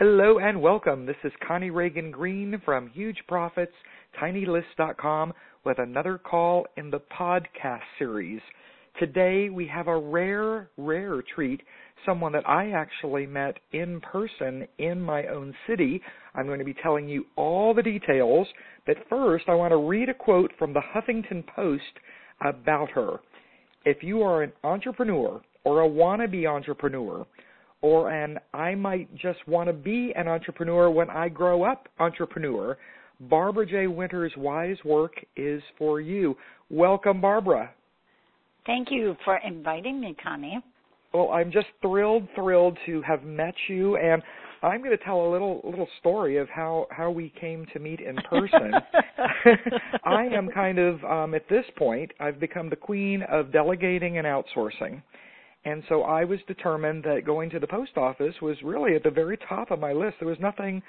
Hello and welcome. This is Connie Ragen Green from Huge Profits, TinyList.com with another call in the podcast series. Today we have a rare, rare treat, someone that I actually met in person in my own city. I'm going to be telling you all the details, but first I want to read a quote from the Huffington Post about her. If you are an entrepreneur or a wannabe entrepreneur, or an I might just want to be an entrepreneur when I grow up entrepreneur, Barbara J. Winter's wise work is for you. Welcome, Barbara. Thank you for inviting me, Connie. Well, I'm just thrilled, thrilled to have met you, and I'm going to tell a little little story of how how we came to meet in person. I am kind of um, at this point, I've become the queen of delegating and outsourcing. And so I was determined that going to the post office was really at the very top of my list. There was nothing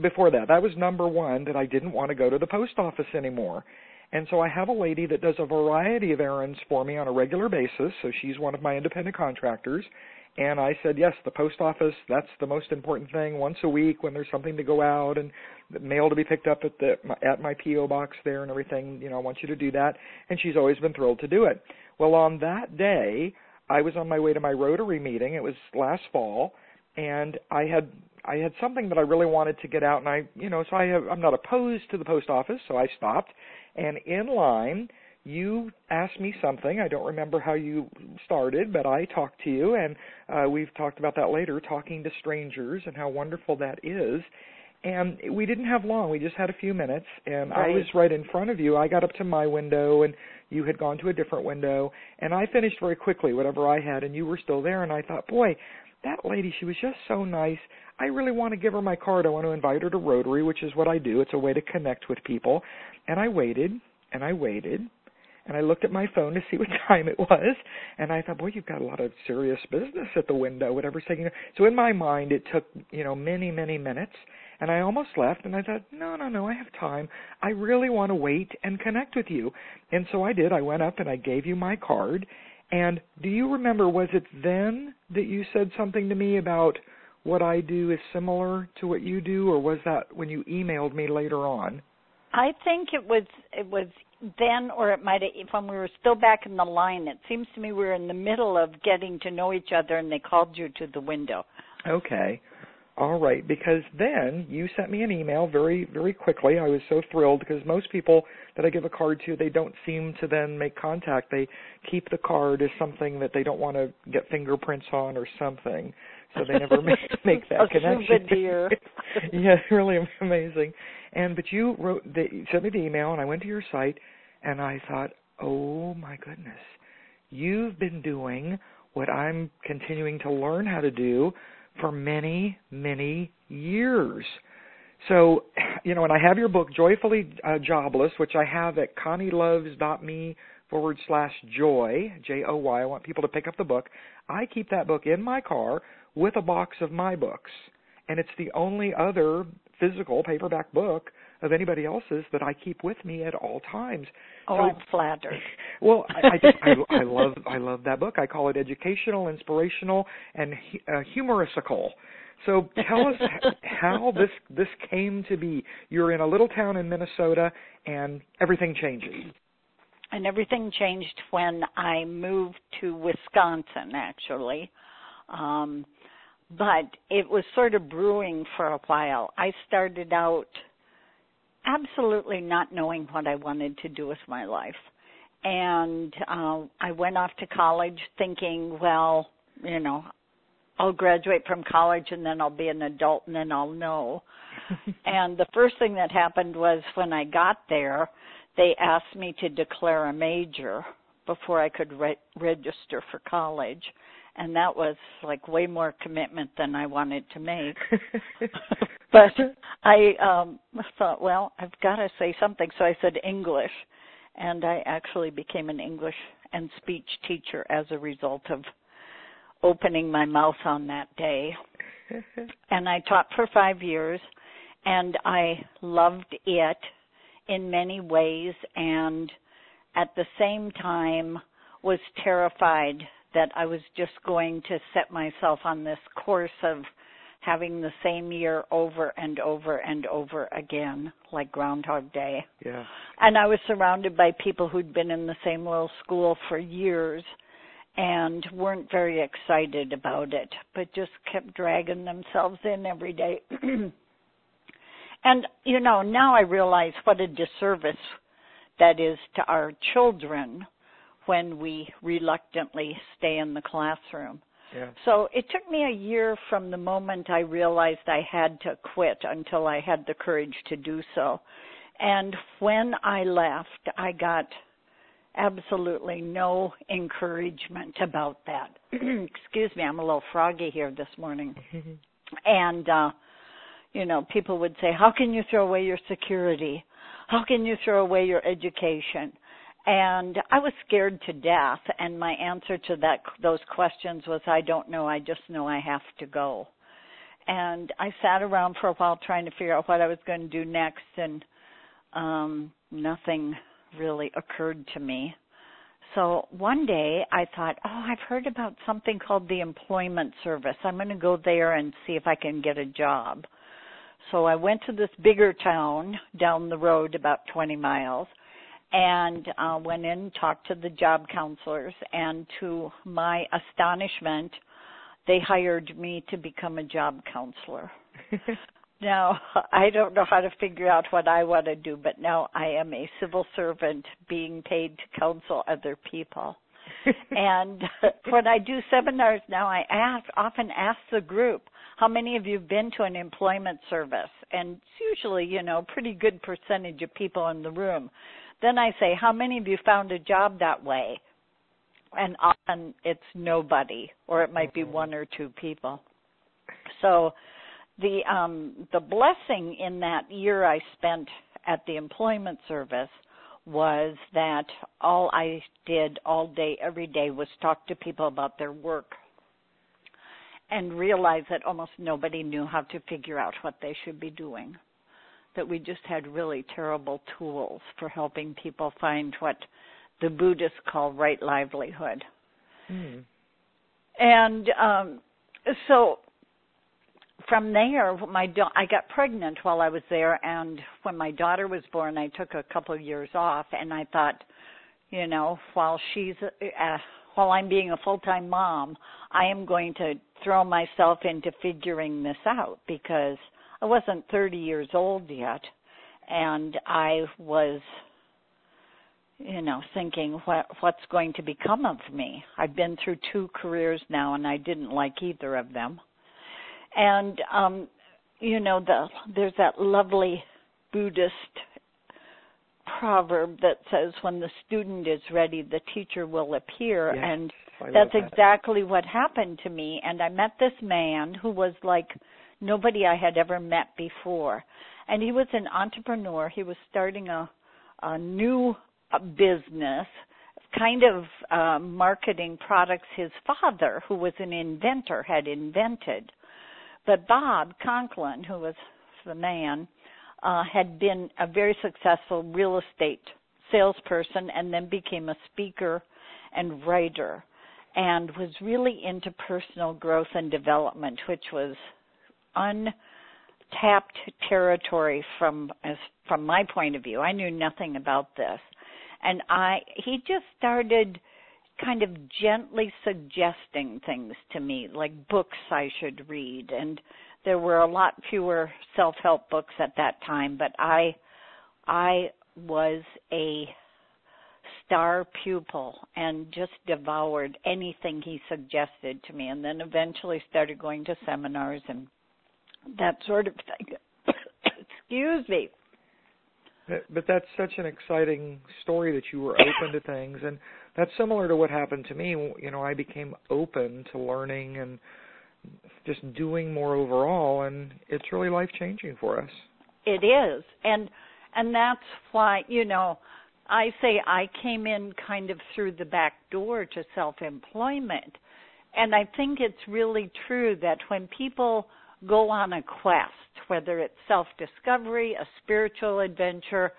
before that. That was number one that I didn't want to go to the post office anymore. And so I have a lady that does a variety of errands for me on a regular basis. So she's one of my independent contractors. And I said, yes, the post office, that's the most important thing. Once a week when there's something to go out and mail to be picked up at the at my PO box there and everything, you know, I want you to do that. And she's always been thrilled to do it. Well, on that day, I was on my way to my Rotary meeting. It was last fall, and I had I had something that I really wanted to get out, and I you know so I have, I'm not opposed to the post office, so I stopped, and in line you asked me something. I don't remember how you started, but I talked to you, and uh, we've talked about that later, talking to strangers and how wonderful that is. And we didn't have long. We just had a few minutes, and right. I was right in front of you. I got up to my window, and you had gone to a different window, and I finished very quickly whatever I had, and you were still there. And I thought, boy, that lady, she was just so nice. I really want to give her my card. I want to invite her to Rotary, which is what I do. It's a way to connect with people. And I waited, and I waited, and I looked at my phone to see what time it was, and I thought, boy, you've got a lot of serious business at the window, whatever's taking. So in my mind, it took you know many, many minutes, and I almost left and I thought, no, no, no, I have time. I really want to wait and connect with you. And so I did. I went up and I gave you my card. And do you remember, was it then that you said something to me about what I do is similar to what you do, or was that when you emailed me later on? I think it was it was then, or it might have been when we were still back in the line. It seems to me we were in the middle of getting to know each other, and they called you to the window. Okay. All right, because then you sent me an email very, very quickly. I was so thrilled because most people that I give a card to, they don't seem to then make contact. They keep the card as something that they don't want to get fingerprints on or something, so they never make, make that a connection. Souvenir. yeah, really amazing. And but you wrote, the, you sent me the email, and I went to your site, and I thought, oh my goodness, you've been doing what I'm continuing to learn how to do for many, many years. So, you know, and I have your book, Joyfully uh, Jobless, which I have at connieloves.me forward slash joy, J O Y. I want people to pick up the book. I keep that book in my car with a box of my books. And it's the only other physical paperback book of anybody else's that I keep with me at all times. Oh, I'm flattered. Well, I, I just I, I love I love that book. I call it educational, inspirational, and uh, humorisical. So tell us how this this came to be. You're in a little town in Minnesota, and everything changes. And everything changed when I moved to Wisconsin, actually. Um, but it was sort of brewing for a while. I started out absolutely not knowing what I wanted to do with my life. And uh, I went off to college thinking, well, you know, I'll graduate from college and then I'll be an adult and then I'll know. and the first thing that happened was when I got there, they asked me to declare a major before I could re- register for college and that was like way more commitment than I wanted to make. but I um thought, well, I've got to say something, so I said English, and I actually became an English and speech teacher as a result of opening my mouth on that day. and I taught for 5 years and I loved it in many ways and at the same time was terrified that I was just going to set myself on this course of having the same year over and over and over again, like Groundhog Day. Yeah. And I was surrounded by people who'd been in the same little school for years and weren't very excited about it, but just kept dragging themselves in every day. and, you know, now I realize what a disservice that is to our children when we reluctantly stay in the classroom. Yeah. So it took me a year from the moment I realized I had to quit until I had the courage to do so. And when I left, I got absolutely no encouragement about that. Excuse me, I'm a little froggy here this morning. and uh you know, people would say, "How can you throw away your security? How can you throw away your education?" And I was scared to death and my answer to that those questions was I don't know, I just know I have to go. And I sat around for a while trying to figure out what I was going to do next and um nothing really occurred to me. So one day I thought, oh, I've heard about something called the employment service. I'm going to go there and see if I can get a job. So I went to this bigger town down the road about 20 miles and uh, went in, talked to the job counselors, and to my astonishment, they hired me to become a job counselor. Now, I don't know how to figure out what I want to do, but now I am a civil servant being paid to counsel other people. and when I do seminars now, I ask, often ask the group, how many of you have been to an employment service? And it's usually, you know, a pretty good percentage of people in the room. Then I say, how many of you found a job that way? And often it's nobody, or it might be mm-hmm. one or two people. So the um the blessing in that year I spent at the employment service was that all I did all day every day was talk to people about their work and realize that almost nobody knew how to figure out what they should be doing that we just had really terrible tools for helping people find what the buddhists call right livelihood mm. and um so from there, my da- I got pregnant while I was there, and when my daughter was born, I took a couple of years off, and I thought, you know, while she's uh, while I'm being a full-time mom, I am going to throw myself into figuring this out because I wasn't 30 years old yet, and I was you know thinking what what's going to become of me? I've been through two careers now and i didn't like either of them. And um you know the there's that lovely buddhist proverb that says when the student is ready the teacher will appear. Yes, and I that's that. exactly what happened to me. And i met this man who was like nobody i had ever met before. And he was an entrepreneur. He was starting a a new uh, business kind of uh, marketing products his father who was an inventor had invented. But Bob Conklin, who was the man, uh, had been a very successful real estate salesperson and then became a speaker and writer and was really into personal growth and development, which was untapped territory from as from my point of view. I knew nothing about this. And I he just started kind of gently suggesting things to me, like books I should read. And there were a lot fewer self-help books at that time, but I, I was a star pupil and just devoured anything he suggested to me and then eventually started going to seminars and that sort of thing. Excuse me. But that's such an exciting story that you were open to things and that's similar to what happened to me. You know, I became open to learning and just doing more overall, and it's really life changing for us. It is, and and that's why you know I say I came in kind of through the back door to self employment, and I think it's really true that when people go on a quest, whether it's self discovery, a spiritual adventure,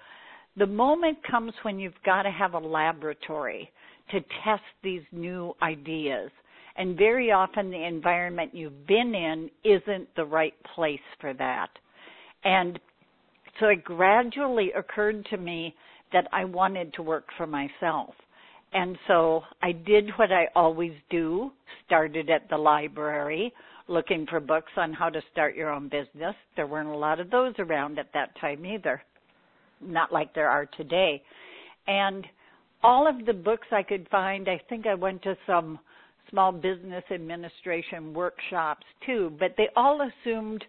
the moment comes when you've got to have a laboratory to test these new ideas And very often the environment you've been in isn't the right place for that. And so it gradually occurred to me that I wanted to work for myself. And so I did what I always do, started at the library looking for books on how to start your own business. There weren't a lot of those around at that time either. Not like there are today. And all of the books I could find, I think I went to some small business administration workshops too, but they all assumed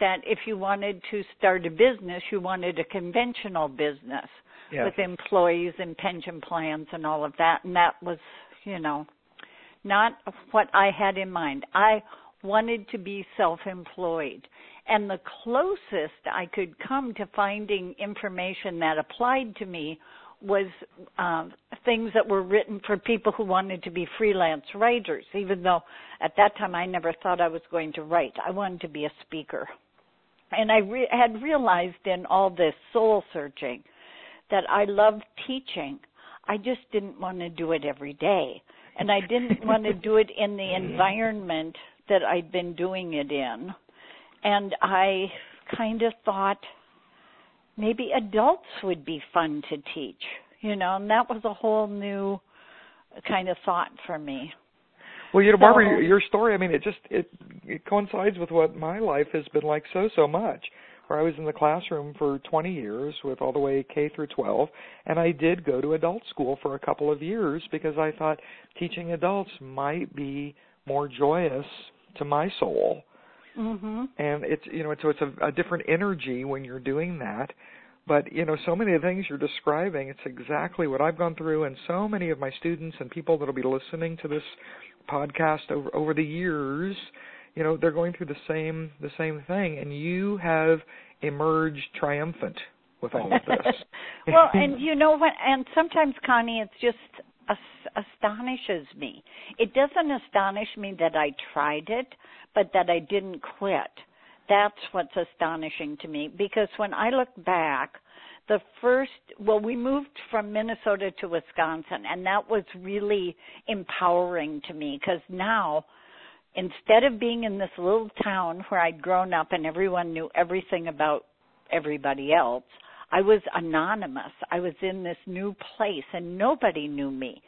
that if you wanted to start a business, you wanted a conventional business with employees and pension plans and all of that. And that was, you know, not what I had in mind. I wanted to be self employed. And the closest I could come to finding information that applied to me was um, things that were written for people who wanted to be freelance writers, even though at that time I never thought I was going to write. I wanted to be a speaker. And I re- had realized in all this soul searching that I loved teaching. I just didn't want to do it every day. And I didn't want to do it in the environment that I'd been doing it in. And I kind of thought maybe adults would be fun to teach, you know, and that was a whole new kind of thought for me. Well, you know, Barbara, your story, I mean, it just it it coincides with what my life has been like so so much where I was in the classroom for 20 years with all the way K through 12 and I did go to adult school for a couple of years because I thought teaching adults might be more joyous to my soul. Mm-hmm. And it's you know so it's a, a different energy when you're doing that. But you know so many of the things you're describing, it's exactly what I've gone through, and so many of my students and people that'll be listening to this podcast over over the years you know they're going through the same the same thing and you have emerged triumphant with all of this well and you know what and sometimes connie it's just astonishes me it doesn't astonish me that i tried it but that i didn't quit that's what's astonishing to me because when i look back the first well we moved from minnesota to wisconsin and that was really empowering to me because now instead of being in this little town where I'd grown up and everyone knew everything about everybody else, I was anonymous. I was in this new place and nobody knew me.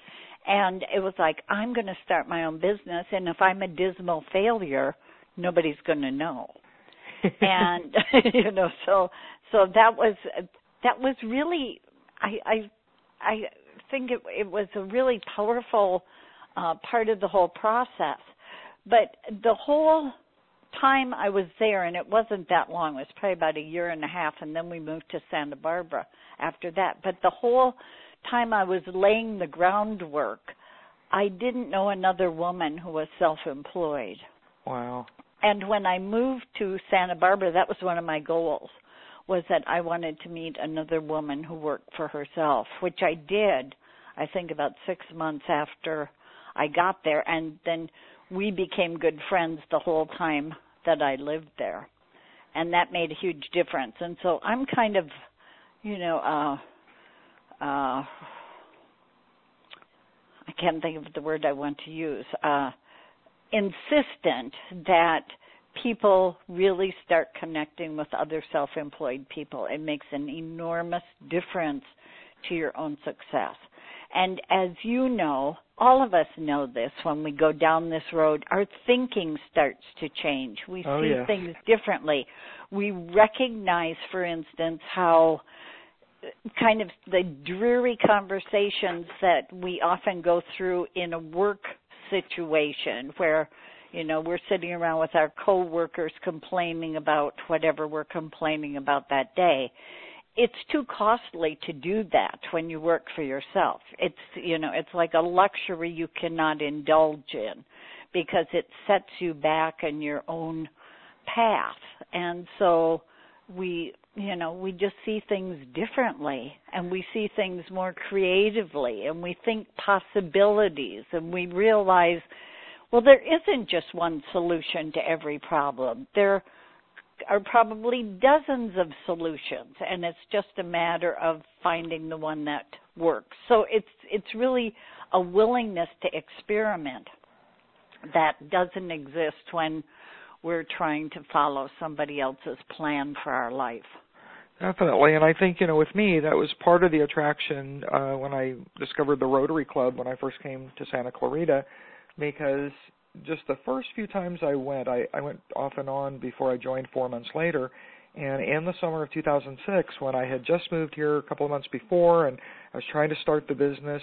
And it was like, I'm going to start my own business and if I'm a dismal failure, nobody's going to know. and you know, so so that was that was really I I I think it it was a really powerful uh part of the whole process but the whole time I was there, and it wasn't that long, it was probably about a year and a half, and then we moved to Santa Barbara after that. But the whole time I was laying the groundwork, I didn't know another woman who was self employed. Wow. And when I moved to Santa Barbara, that was one of my goals was that I wanted to meet another woman who worked for herself, which I did, I think about 6 months after I got there and then we became good friends the whole time that I lived there. And that made a huge difference. And so I'm kind of, you know, uh uh I can't think of the word I want to use. Uh insistent that people really start connecting with other self-employed people. It makes an enormous difference to your own success. And as you know, all of us know this when we go down this road, our thinking starts to change. We oh, see yes. things differently. We recognize, for instance, how kind of the dreary conversations that we often go through in a work situation where you know we're sitting around with our coworkers complaining about whatever we're complaining about that day it's too costly to do that when you work for yourself. It's you know, it's like a luxury you cannot indulge in because it sets you back in your own path. And so we you know, we just see things differently and we see things more creatively and we think possibilities and we realize well there isn't just one solution to every problem. There are probably dozens of solutions and it's just a matter of finding the one that works. So it's it's really a willingness to experiment. that doesn't exist when we're trying to follow somebody else's plan for our life. Definitely, and I think you know, with me, that was part of the attraction uh, when I discovered the Rotary Club when I first came to Santa Clarita, because just the first few times I went, I, I went off and on before I joined four months later. And in the summer of 2006, when I had just moved here a couple of months before and I was trying to start the business,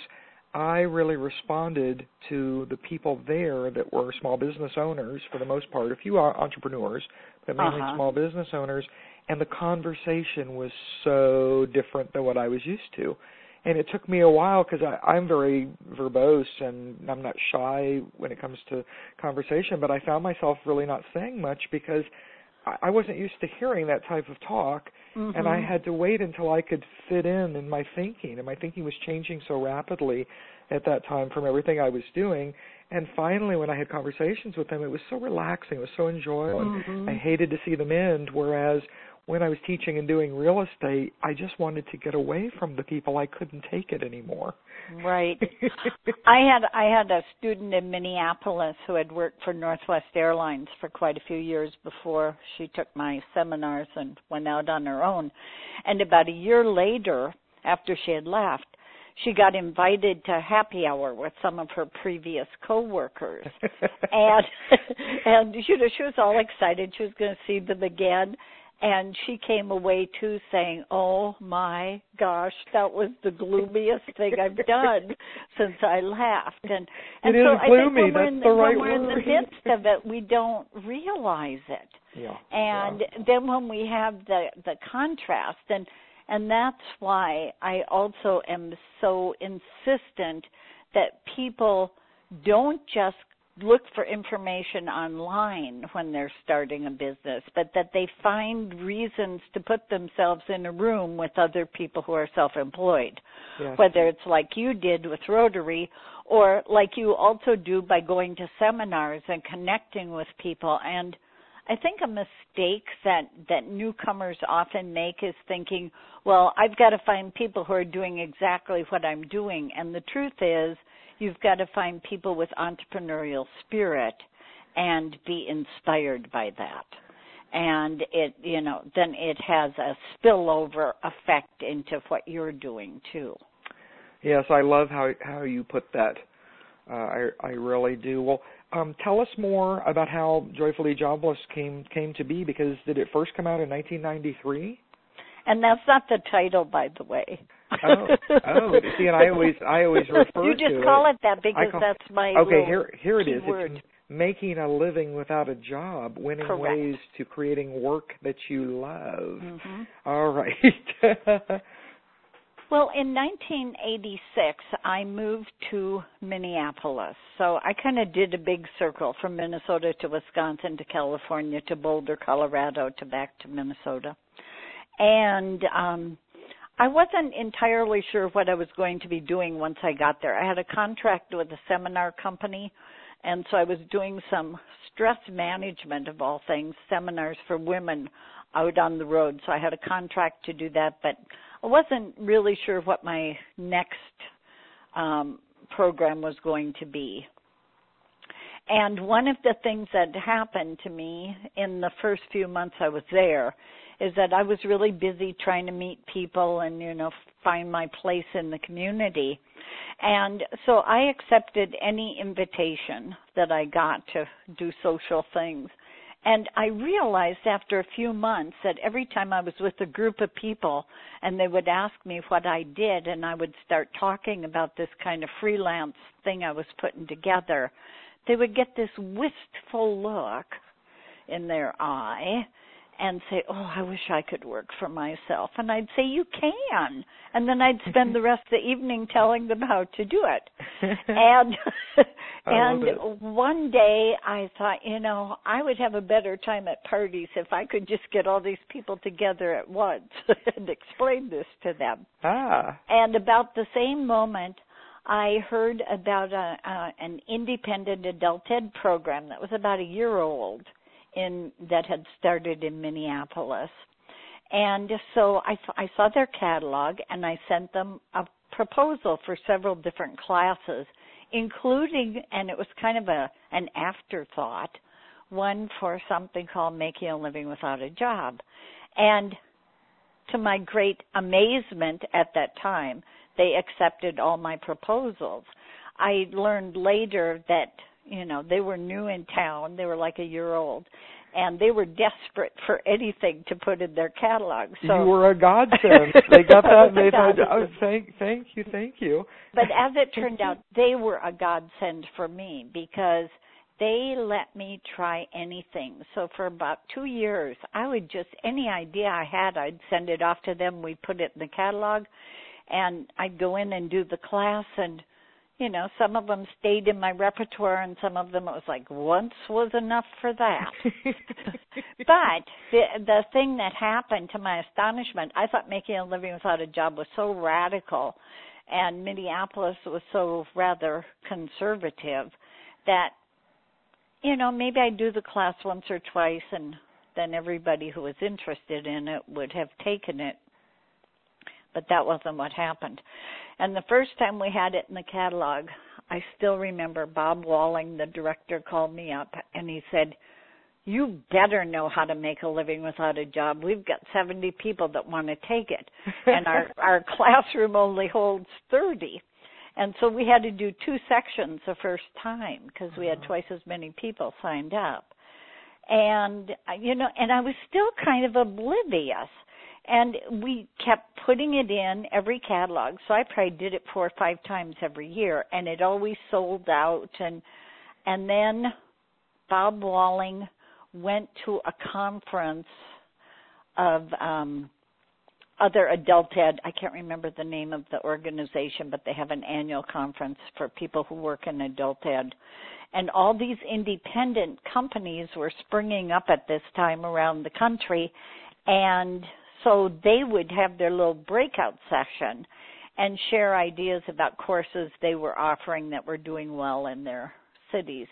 I really responded to the people there that were small business owners for the most part, a few entrepreneurs, but mainly uh-huh. small business owners. And the conversation was so different than what I was used to and it took me a while because I'm very verbose and I'm not shy when it comes to conversation, but I found myself really not saying much because I wasn't used to hearing that type of talk, mm-hmm. and I had to wait until I could fit in in my thinking, and my thinking was changing so rapidly at that time from everything I was doing. And finally, when I had conversations with them, it was so relaxing, it was so enjoyable, mm-hmm. I hated to see them end. Whereas when I was teaching and doing real estate, I just wanted to get away from the people. I couldn't take it anymore. Right. I had I had a student in Minneapolis who had worked for Northwest Airlines for quite a few years before she took my seminars and went out on her own. And about a year later, after she had left, she got invited to happy hour with some of her previous coworkers and and you know she was all excited she was going to see them again and she came away too saying, "Oh my gosh, that was the gloomiest thing I've done since I left." And and it so I think when we're, in the, the right when we're in the midst of it, we don't realize it. Yeah. And yeah. then when we have the the contrast and and that's why I also am so insistent that people don't just look for information online when they're starting a business, but that they find reasons to put themselves in a room with other people who are self employed. Yes. Whether it's like you did with Rotary or like you also do by going to seminars and connecting with people and I think a mistake that that newcomers often make is thinking, well, I've got to find people who are doing exactly what I'm doing and the truth is you've got to find people with entrepreneurial spirit and be inspired by that. And it you know then it has a spillover effect into what you're doing too. Yes i love how how you put that. Uh, i i really do. Well um, tell us more about how joyfully jobless came came to be because did it first come out in 1993 and that's not the title by the way oh, oh. See, and I always, I always refer to. you just to call it. it that because call, that's my okay. Here, here it is. Word. It's making a living without a job, winning Correct. ways to creating work that you love. Mm-hmm. All right. well, in 1986, I moved to Minneapolis. So I kind of did a big circle from Minnesota to Wisconsin to California to Boulder, Colorado to back to Minnesota. And um I wasn't entirely sure what I was going to be doing once I got there. I had a contract with a seminar company, and so I was doing some stress management of all things, seminars for women out on the road. So I had a contract to do that, but I wasn't really sure what my next um, program was going to be. And one of the things that happened to me in the first few months I was there is that I was really busy trying to meet people and you know find my place in the community. And so I accepted any invitation that I got to do social things. And I realized after a few months that every time I was with a group of people and they would ask me what I did and I would start talking about this kind of freelance thing I was putting together, they would get this wistful look in their eye and say, "Oh, I wish I could work for myself." And I'd say, "You can." And then I'd spend the rest of the evening telling them how to do it. and and one day I thought, you know, I would have a better time at parties if I could just get all these people together at once and explain this to them. Ah. And about the same moment I heard about a, uh, an independent adult ed program that was about a year old in that had started in Minneapolis. And so I, I saw their catalog and I sent them a proposal for several different classes including and it was kind of a an afterthought one for something called making a living without a job and to my great amazement at that time they accepted all my proposals i learned later that you know they were new in town they were like a year old and they were desperate for anything to put in their catalog. So you were a godsend. they got that. and They thought, oh, thank, thank you, thank you. But as it turned out, they were a godsend for me because they let me try anything. So for about two years, I would just any idea I had, I'd send it off to them. We'd put it in the catalog, and I'd go in and do the class and you know, some of them stayed in my repertoire and some of them it was like once was enough for that. but the the thing that happened to my astonishment, I thought making a living without a job was so radical and Minneapolis was so rather conservative that you know, maybe I'd do the class once or twice and then everybody who was interested in it would have taken it. But that wasn't what happened. And the first time we had it in the catalog, I still remember Bob Walling, the director, called me up and he said, you better know how to make a living without a job. We've got 70 people that want to take it. And our, our classroom only holds 30. And so we had to do two sections the first time because we had uh-huh. twice as many people signed up. And, you know, and I was still kind of oblivious and we kept putting it in every catalog. So i probably did it four or five times every year and it always sold out. And and then bob walling went to a conference of um other adult ed. I can't remember the name of the organization but they have an annual conference for people who work in adult ed. And all these independent companies were springing up at this time around the country and so they would have their little breakout session and share ideas about courses they were offering that were doing well in their cities.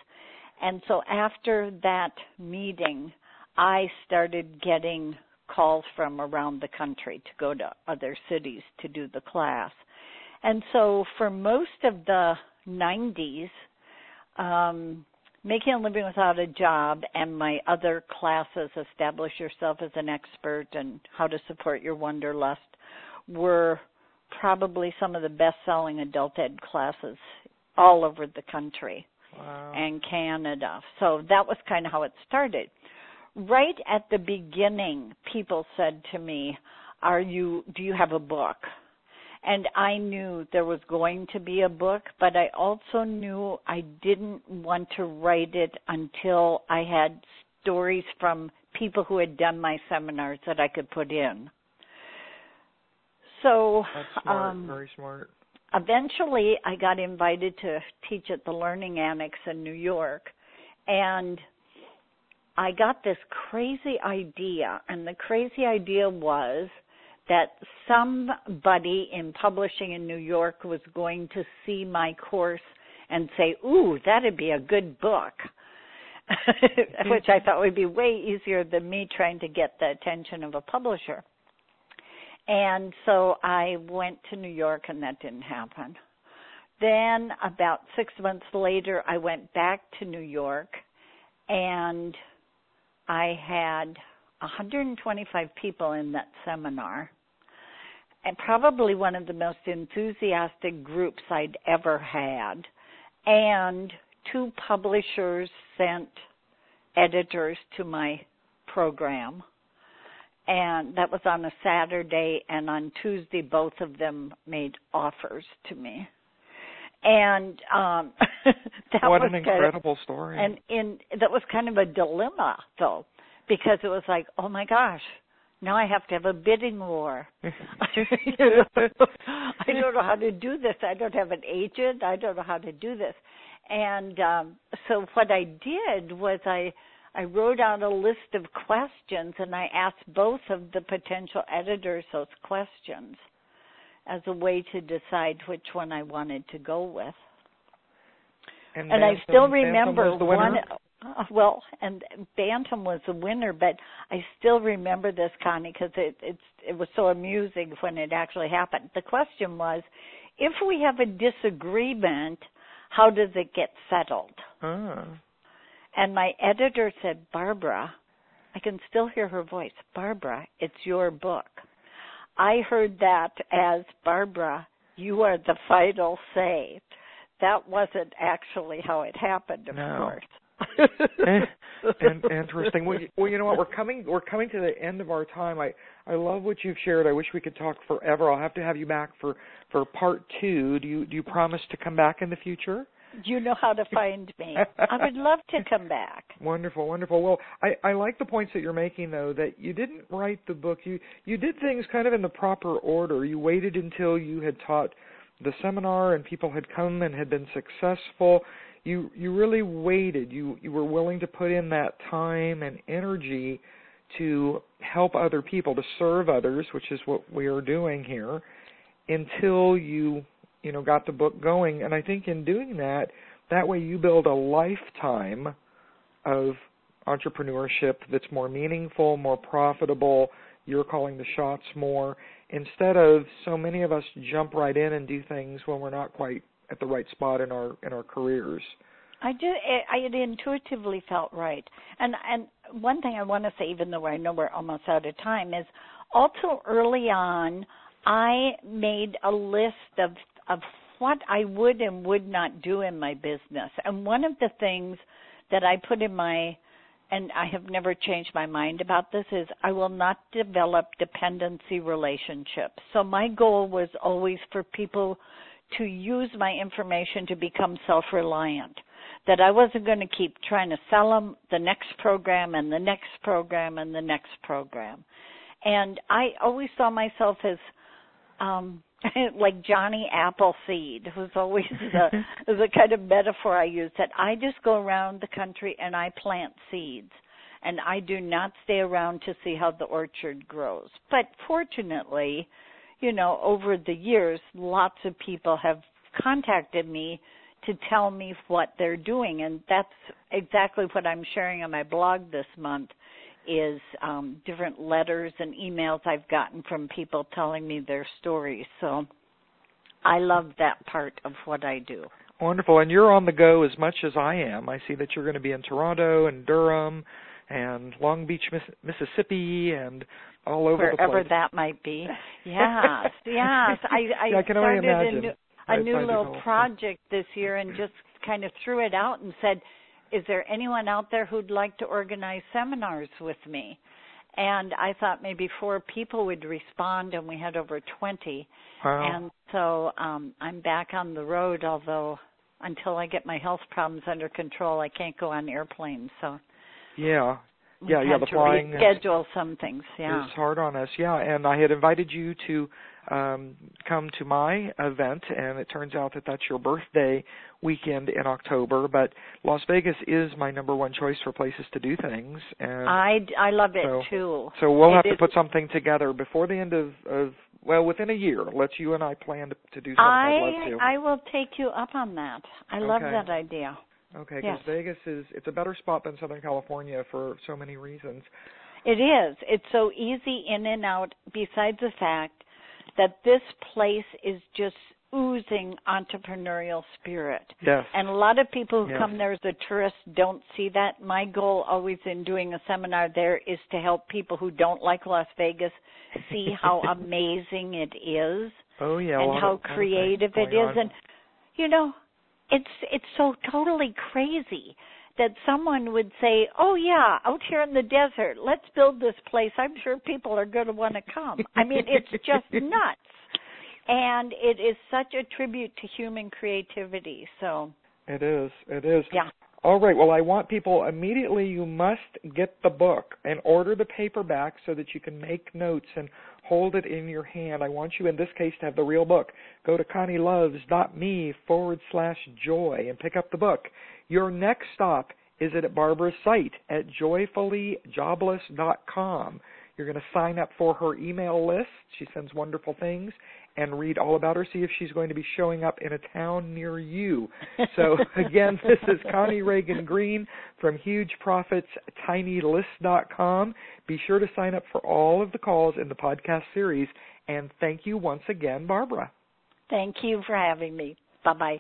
And so after that meeting, I started getting calls from around the country to go to other cities to do the class. And so for most of the 90s, um, Making a Living Without a Job and my other classes, Establish Yourself as an Expert and How to Support Your Wanderlust, were probably some of the best selling adult ed classes all over the country wow. and Canada. So that was kind of how it started. Right at the beginning, people said to me, "Are you do you have a book?" And I knew there was going to be a book, but I also knew I didn't want to write it until I had stories from people who had done my seminars that I could put in. So, That's smart, um, very smart. Eventually, I got invited to teach at the Learning Annex in New York, and I got this crazy idea, and the crazy idea was that somebody in publishing in New York was going to see my course and say, "Ooh, that'd be a good book." Mm-hmm. Which I thought would be way easier than me trying to get the attention of a publisher. And so I went to New York and that didn't happen. Then about 6 months later I went back to New York and I had 125 people in that seminar and probably one of the most enthusiastic groups I'd ever had. And two publishers sent editors to my program. And that was on a Saturday, and on Tuesday, both of them made offers to me. And um that what was an incredible of, story. And in that was kind of a dilemma, though, because it was like, oh my gosh, now I have to have a bidding war. I don't know how to do this. I don't have an agent. I don't know how to do this. And um, so what I did was I I wrote out a list of questions and I asked both of the potential editors those questions as a way to decide which one I wanted to go with. And, and I still remember one well, and Bantam was the winner, but I still remember this, Connie, because it it's it was so amusing when it actually happened. The question was, if we have a disagreement, how does it get settled? Ah. And my editor said, Barbara, I can still hear her voice. Barbara, it's your book. I heard that as Barbara, you are the final say. That wasn't actually how it happened, of No. course. Eh, and, and interesting. Well you, well, you know what? We're coming. We're coming to the end of our time. I I love what you've shared. I wish we could talk forever. I'll have to have you back for for part two. Do you do you promise to come back in the future? you know how to find me. I would love to come back. Wonderful, wonderful. Well, I I like the points that you're making though. That you didn't write the book. You you did things kind of in the proper order. You waited until you had taught the seminar and people had come and had been successful you you really waited. You you were willing to put in that time and energy to help other people to serve others which is what we are doing here until you you know got the book going. And i think in doing that that way you build a lifetime of entrepreneurship that's more meaningful more profitable you're calling the shots more instead of so many of us jump right in and do things when we're not quite at the right spot in our in our careers. I do. I it intuitively felt right, and and one thing I want to say, even though I know we're almost out of time, is also early on, I made a list of of what I would and would not do in my business, and one of the things that I put in my and I have never changed my mind about this is I will not develop dependency relationships. So my goal was always for people to use my information to become self-reliant. That I wasn't going to keep trying to sell them the next program and the next program and the next program. And I always saw myself as um like Johnny Appleseed was always the the kind of metaphor I use that I just go around the country and I plant seeds and I do not stay around to see how the orchard grows. But fortunately, you know, over the years, lots of people have contacted me to tell me what they're doing, and that's exactly what I'm sharing on my blog this month. Is um, different letters and emails I've gotten from people telling me their stories. So I love that part of what I do. Wonderful, and you're on the go as much as I am. I see that you're going to be in Toronto and Durham and Long Beach, Miss- Mississippi, and all over wherever the place. that might be. Yes, yes. I I, Yeah, I started a new, a new little project this year and just kind of threw it out and said, "Is there anyone out there who'd like to organize seminars with me?" And I thought maybe four people would respond, and we had over twenty. Wow. And so um I'm back on the road, although until I get my health problems under control, I can't go on airplanes. So yeah, Yeah, yeah, the flying is- reschedule some things. Yeah. it's hard on us. Yeah, and I had invited you to um come to my event, and it turns out that that's your birthday weekend in October. But Las Vegas is my number one choice for places to do things, and I I love it So- too. So we'll It have to put something together before the end of, of well, within a year. Let's you and I plan to, to do something. I'd love I to. I will take you up on that. I love that idea. Okay, because yes. Vegas is it's a better spot than Southern California for so many reasons. It is. It's so easy in and out. Besides the fact that this place is just oozing entrepreneurial spirit. Yes. And a lot of people who Yes. come there as a tourist don't see that. My goal always in doing a seminar there is to help people who don't like Las Vegas see how amazing it is. oh yeah. and how creative it is on. and you know it's it's so totally crazy that someone would say oh yeah out here in the desert let's build this place i'm sure people are going to want to come i mean it's just nuts and it is such a tribute to human creativity so It is. It is. yeah All right. Well, I want people immediately. You must get the book and order the paperback so that you can make notes and hold it in your hand. I want you, in this case, to have the real book. Go to ConnieLoves.me forward slash joy and pick up the book. Your next stop is at Barbara's site at joyfullyjobless.com. You're going to sign up for her email list. She sends wonderful things and read all about her. See if she's going to be showing up in a town near you. So again, this is Connie Ragen Green from HugeProfitsTinyList.com. Be sure to sign up for all of the calls in the podcast series. And thank you once again, Barbara. thank you for having me bye bye